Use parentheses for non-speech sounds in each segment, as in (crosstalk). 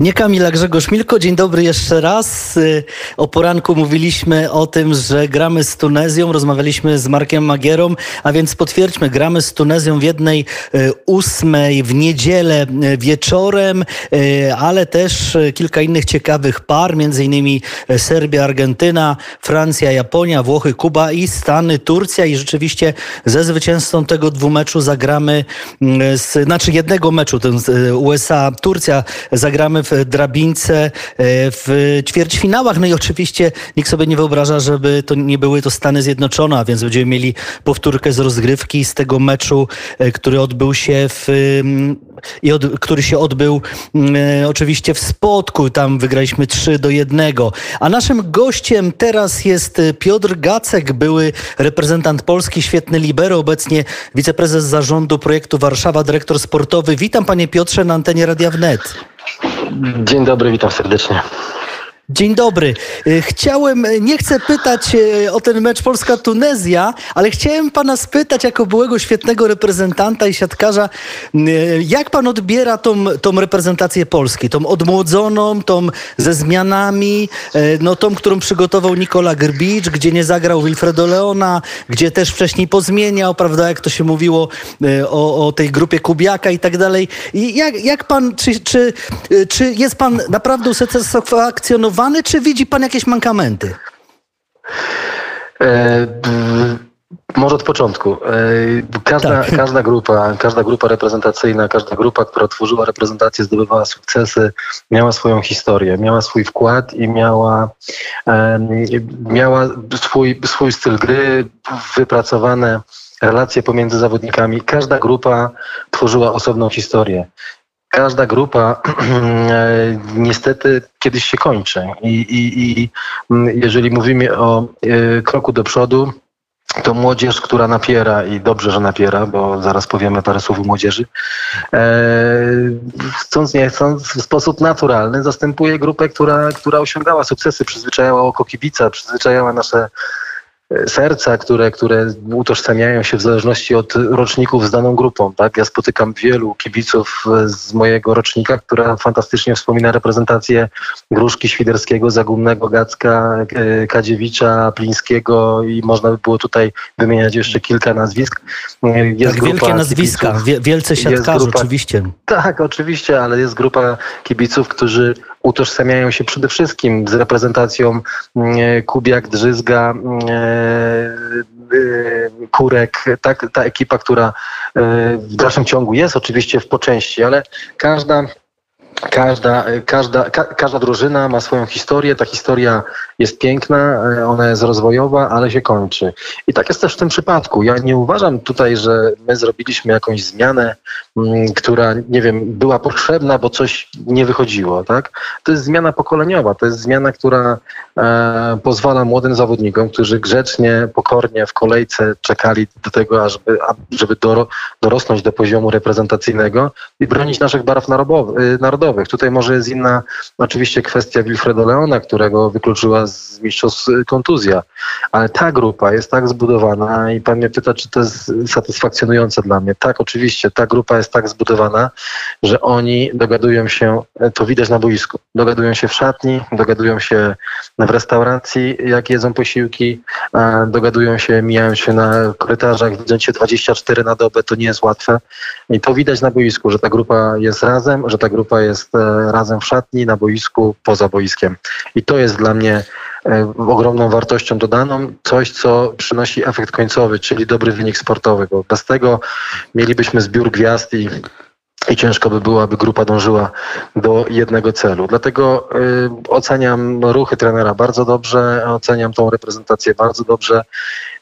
Nie Kamila Grzegorz Milko, dzień dobry jeszcze raz. Y, o poranku mówiliśmy o tym, że gramy z Tunezją, rozmawialiśmy z Markiem Magierą, a więc potwierdźmy, gramy z Tunezją w jednej y, ósmej w niedzielę y, wieczorem, ale też kilka innych ciekawych par, między innymi Serbia, Argentyna, Francja, Japonia, Włochy, Kuba i Stany, Turcja i rzeczywiście ze zwycięzcą tego dwumeczu zagramy, z, znaczy jednego meczu, ten USA, Turcja, zagramy w w drabince e, w ćwierćfinałach. No i oczywiście nikt sobie nie wyobraża, żeby to nie były to Stany Zjednoczone, a więc będziemy mieli powtórkę z rozgrywki z tego meczu, e, który odbył się w mm, i od, który się odbył mm, e, oczywiście w Spodku. Tam wygraliśmy 3 do 1. A naszym gościem teraz jest Piotr Gacek, były reprezentant Polski, świetny libero, obecnie wiceprezes zarządu projektu Warszawa, dyrektor sportowy. Witam panie Piotrze na antenie Radia Wnet. Dzień dobry, witam serdecznie. Dzień dobry. Y, chciałem, y, nie chcę pytać y, o ten mecz Polska-Tunezja, ale chciałem pana spytać, jako byłego świetnego reprezentanta i siatkarza, jak pan odbiera tą, tą reprezentację Polski? Tą odmłodzoną, tą ze zmianami, no tą, którą przygotował Nikola Grbicz, gdzie nie zagrał Wilfredo Leona, gdzie też wcześniej pozmieniał, prawda, jak to się mówiło o, o tej grupie Kubiaka i tak dalej. I jak, jak pan, czy, czy, czy jest pan naprawdę usatysfakcjonowany czy widzi pan jakieś mankamenty? E, może od początku. E, każda, tak. każda grupa, każda grupa reprezentacyjna, każda grupa, która tworzyła reprezentację, zdobywała sukcesy, miała swoją historię, miała swój wkład i miała, e, miała swój, swój styl gry, wypracowane relacje pomiędzy zawodnikami. Każda grupa tworzyła osobną historię każda grupa (clears throat) e, niestety kiedyś się kończy. I, i, i jeżeli mówimy o e, kroku do przodu, to młodzież, która napiera i dobrze, że napiera, bo zaraz powiemy parę słów o młodzieży, e, chcąc nie chcąc, w sposób naturalny zastępuje grupę, która, która osiągała sukcesy, przyzwyczajała oko kibica, przyzwyczajała nasze serca, które, które utożsamiają się w zależności od roczników z daną grupą. Tak? Ja spotykam wielu kibiców z mojego rocznika, która fantastycznie wspomina reprezentację Gruszki, Świderskiego, Zagumnego, Gacka, e, Kadziewicza, Plińskiego i można by było tutaj wymieniać jeszcze kilka nazwisk. Jest tak, wielkie nazwiska, kibiców, wielce siatkarzy grupa, oczywiście. Tak, oczywiście, ale jest grupa kibiców, którzy utożsamiają się przede wszystkim z reprezentacją mm, Kubiak, Drzyzga, mm, e, e, Kurek, tak, ta ekipa, która e, w dalszym ciągu jest oczywiście w poczęści, ale każda Każda, każda, ka, każda drużyna ma swoją historię. Ta historia jest piękna, ona jest rozwojowa, ale się kończy. I tak jest też w tym przypadku. Ja nie uważam tutaj, że my zrobiliśmy jakąś zmianę, która, nie wiem, była potrzebna, bo coś nie wychodziło. Tak? To jest zmiana pokoleniowa, to jest zmiana, która e, pozwala młodym zawodnikom, którzy grzecznie, pokornie w kolejce czekali do tego, ażeby, żeby doro, dorosnąć do poziomu reprezentacyjnego i bronić naszych barw narodowych narodowych. Tutaj może jest inna oczywiście kwestia Wilfredo Leona, którego wykluczyła z mistrzostw kontuzja, ale ta grupa jest tak zbudowana i pan mnie pyta, czy to jest satysfakcjonujące dla mnie. Tak, oczywiście, ta grupa jest tak zbudowana, że oni dogadują się, to widać na boisku, dogadują się w szatni, dogadują się w restauracji, jak jedzą posiłki, dogadują się, mijają się na korytarzach, widząc się 24 na dobę, to nie jest łatwe. I to widać na boisku, że ta grupa jest razem, że ta grupa jest jest e, razem w szatni, na boisku, poza boiskiem. I to jest dla mnie e, ogromną wartością dodaną, coś, co przynosi efekt końcowy, czyli dobry wynik sportowy, bo bez tego mielibyśmy zbiór gwiazd i i ciężko by było, aby grupa dążyła do jednego celu. Dlatego y, oceniam ruchy trenera bardzo dobrze, oceniam tą reprezentację bardzo dobrze.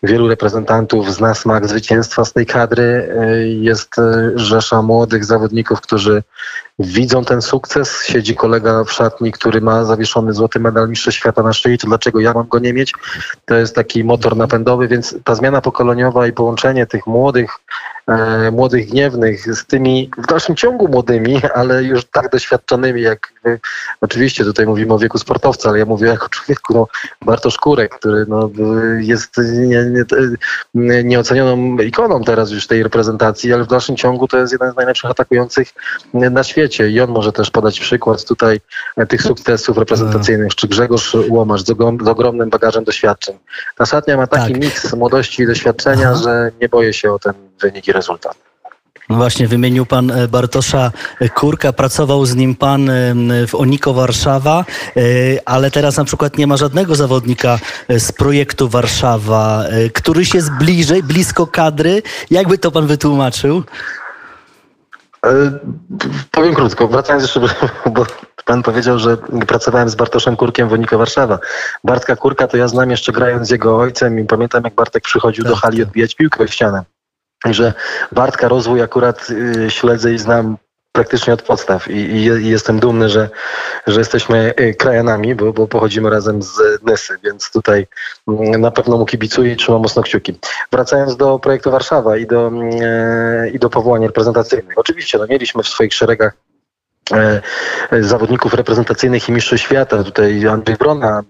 Wielu reprezentantów zna smak zwycięstwa z tej kadry. Y, jest y, rzesza młodych zawodników, którzy widzą ten sukces. Siedzi kolega w szatni, który ma zawieszony złoty medal Mistrzostw Świata na szyi. To dlaczego ja mam go nie mieć? To jest taki motor napędowy, więc ta zmiana pokoleniowa i połączenie tych młodych E, młodych gniewnych z tymi w dalszym ciągu młodymi, ale już tak doświadczonymi jak oczywiście tutaj mówimy o wieku sportowca, ale ja mówię jako człowieku, no Bartosz Kurek, który no, jest nie, nieocenioną ikoną teraz już tej reprezentacji, ale w dalszym ciągu to jest jeden z najlepszych atakujących na świecie i on może też podać przykład tutaj tych sukcesów reprezentacyjnych, czy Grzegorz Łomacz z, ogromnym bagażem doświadczeń. Ta szatnia ma taki tak. miks młodości i doświadczenia, Aha. że nie boję się o ten wynik i rezultat. Właśnie, wymienił pan e, Bartosza Kurka, pracował z nim pan e, w Oniko Warszawa, e, ale teraz na przykład nie ma żadnego zawodnika z projektu Warszawa, któryś jest bliżej, blisko kadry. Jakby to pan wytłumaczył? Powiem krótko, wracając jeszcze, (laughs) bo pan powiedział, że pracowałem z Bartoszem Kurkiem w Oniko Warszawa. Bartka Kurka to ja znam jeszcze grając z jego ojcem i pamiętam jak Bartek przychodził tak, do hali tak. odbijać piłkę w ścianę. Także Bartka rozwój akurat y, śledzę i znam praktycznie od podstaw i, i, jestem dumny, że, że jesteśmy y, krajanami, bo, bo pochodzimy razem z Nysy, więc tutaj mm, na pewno mu kibicuję i trzymam mocno kciuki. Wracając do projektu Warszawa i do, mm, e, i do powołań reprezentacyjnych. Oczywiście no, mieliśmy w swoich szeregach zawodników reprezentacyjnych i mistrzów świata. Tutaj Andrzej Brona,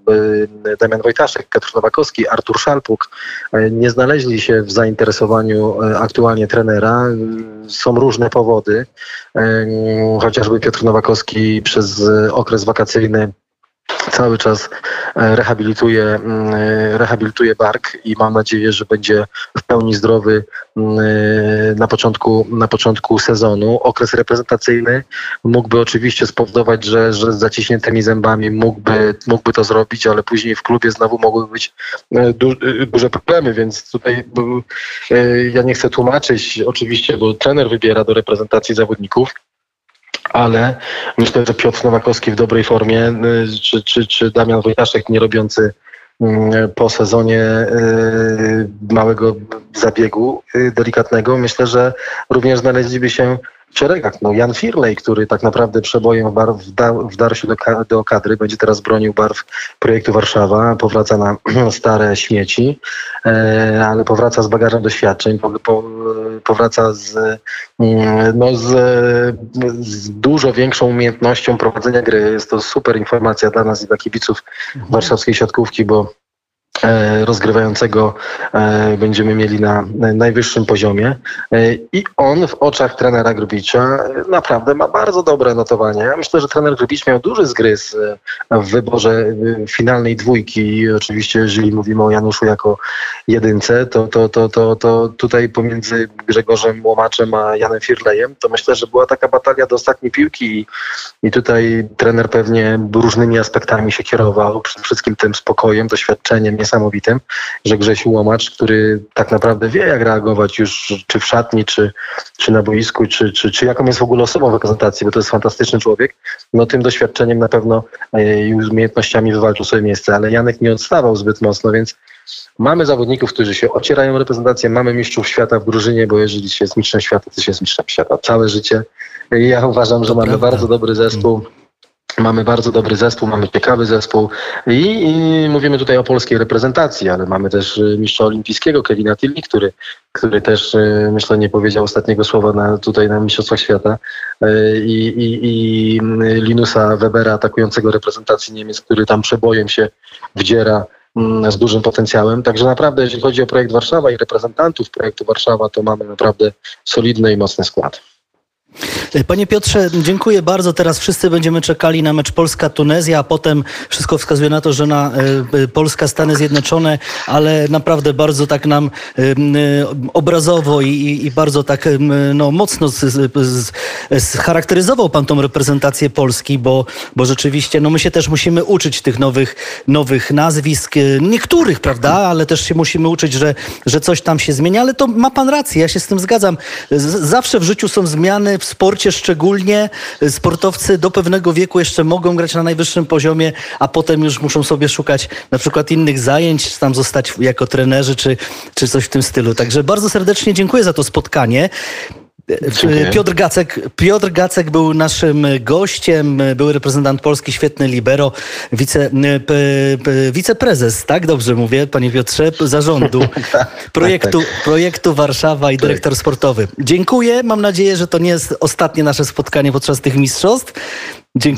e, Damian Wojtaszek, Piotr Nowakowski, Artur Szalpuk e, nie znaleźli się w zainteresowaniu aktualnie trenera. Są różne powody. Chociażby Piotr Nowakowski przez okres wakacyjny cały czas e, rehabilituje, mm, e, rehabilituje bark i mam nadzieję, że będzie w pełni zdrowy mm, e, na początku, na początku sezonu. Okres reprezentacyjny mógłby oczywiście spowodować, że, że z zaciśniętymi zębami mógłby, mógłby to zrobić, ale później w klubie znowu mogłyby być du, duże problemy, więc tutaj ja nie chcę tłumaczyć oczywiście, bo trener wybiera do reprezentacji zawodników ale myślę, że Piotr Nowakowski w dobrej formie, y, czy, czy, czy Damian Wojtaszek nie robiący mm, po sezonie y, małego zabiegu y, delikatnego, myślę, że również znaleźliby się szeregach. No, Jan Firley, który tak naprawdę przebojem barw wdarł się do, do kadry, będzie teraz bronił barw projektu Warszawa, powraca na (clears throat) stare śmieci, e, ale powraca z bagażem doświadczeń, po, po, powraca z, mm, no, z, z, dużo większą umiejętnością prowadzenia gry. Jest to super informacja dla nas i dla kibiców mhm. warszawskiej siatkówki, bo rozgrywającego e, będziemy mieli na najwyższym poziomie e, i on w oczach trenera Grubicza naprawdę ma bardzo dobre notowanie. Ja myślę, że trener Grubicz miał duży zgryz w wyborze finalnej dwójki. Oczywiście, jeżeli mówimy o Januszu jako jedynce, to, to, to, to, to tutaj pomiędzy Grzegorzem Łomaczem a Janem Firlejem, to myślę, że była taka batalia do ostatniej piłki i, i tutaj trener pewnie różnymi aspektami się kierował, przede wszystkim tym spokojem, doświadczeniem, niesamowitym, że Grzesiu Łomacz, który tak naprawdę wie, jak reagować już czy w szatni, czy, czy na boisku, czy, czy, czy jaką jest w ogóle osobą w reprezentacji, bo to jest fantastyczny człowiek, no tym doświadczeniem na pewno e, i umiejętnościami wywalczył sobie miejsce, ale Janek nie odstawał zbyt mocno, więc Mamy zawodników, którzy się ocierają reprezentację, mamy mistrzów świata w drużynie, bo jeżeli się jest mistrzem świata, to się jest mistrzem świata całe życie. I ja uważam, że mamy bardzo dobry zespół. Mamy bardzo dobry zespół, mamy ciekawy zespół I, i, mówimy tutaj o polskiej reprezentacji, ale mamy też y, mistrza olimpijskiego Kevina Tilly, który, który też y, myślę nie powiedział ostatniego słowa na, tutaj na Mistrzostwach Świata y, i, i, i Linusa Webera atakującego reprezentacji Niemiec, który tam przebojem się wdziera mm, z dużym potencjałem. Także naprawdę, jeśli chodzi o projekt Warszawa i reprezentantów projektu Warszawa, to mamy naprawdę solidny i mocny skład. Panie Piotrze, dziękuję bardzo. Teraz wszyscy będziemy czekali na mecz Polska-Tunezja, a potem wszystko wskazuje na to, że na e, e, Polska-Stany Zjednoczone, ale naprawdę bardzo tak nam e, obrazowo i, i bardzo tak no, mocno scharakteryzował pan tą reprezentację Polski, bo, bo rzeczywiście no, my się też musimy uczyć tych nowych, nowych nazwisk, niektórych, prawda, ale też się musimy uczyć, że, że coś tam się zmienia, ale to ma pan rację, ja się z tym zgadzam. Zawsze w życiu są zmiany, sporcie szczególnie sportowcy do pewnego wieku jeszcze mogą grać na najwyższym poziomie, a potem już muszą sobie szukać na przykład innych zajęć, czy tam zostać jako trenerzy, czy, czy coś w tym stylu. Także bardzo serdecznie dziękuję za to spotkanie. Piotr Gacek, Piotr Gacek był naszym gościem, był reprezentant Polski, świetny libero, wice, p, p, wiceprezes, tak dobrze mówię, panie Piotrze, zarządu tak, (laughs) projektu, tak, tak. projektu Warszawa i tak. dyrektor sportowy. Dziękuję, mam nadzieję, że to nie jest ostatnie nasze spotkanie podczas tych mistrzostw. Dziękuję.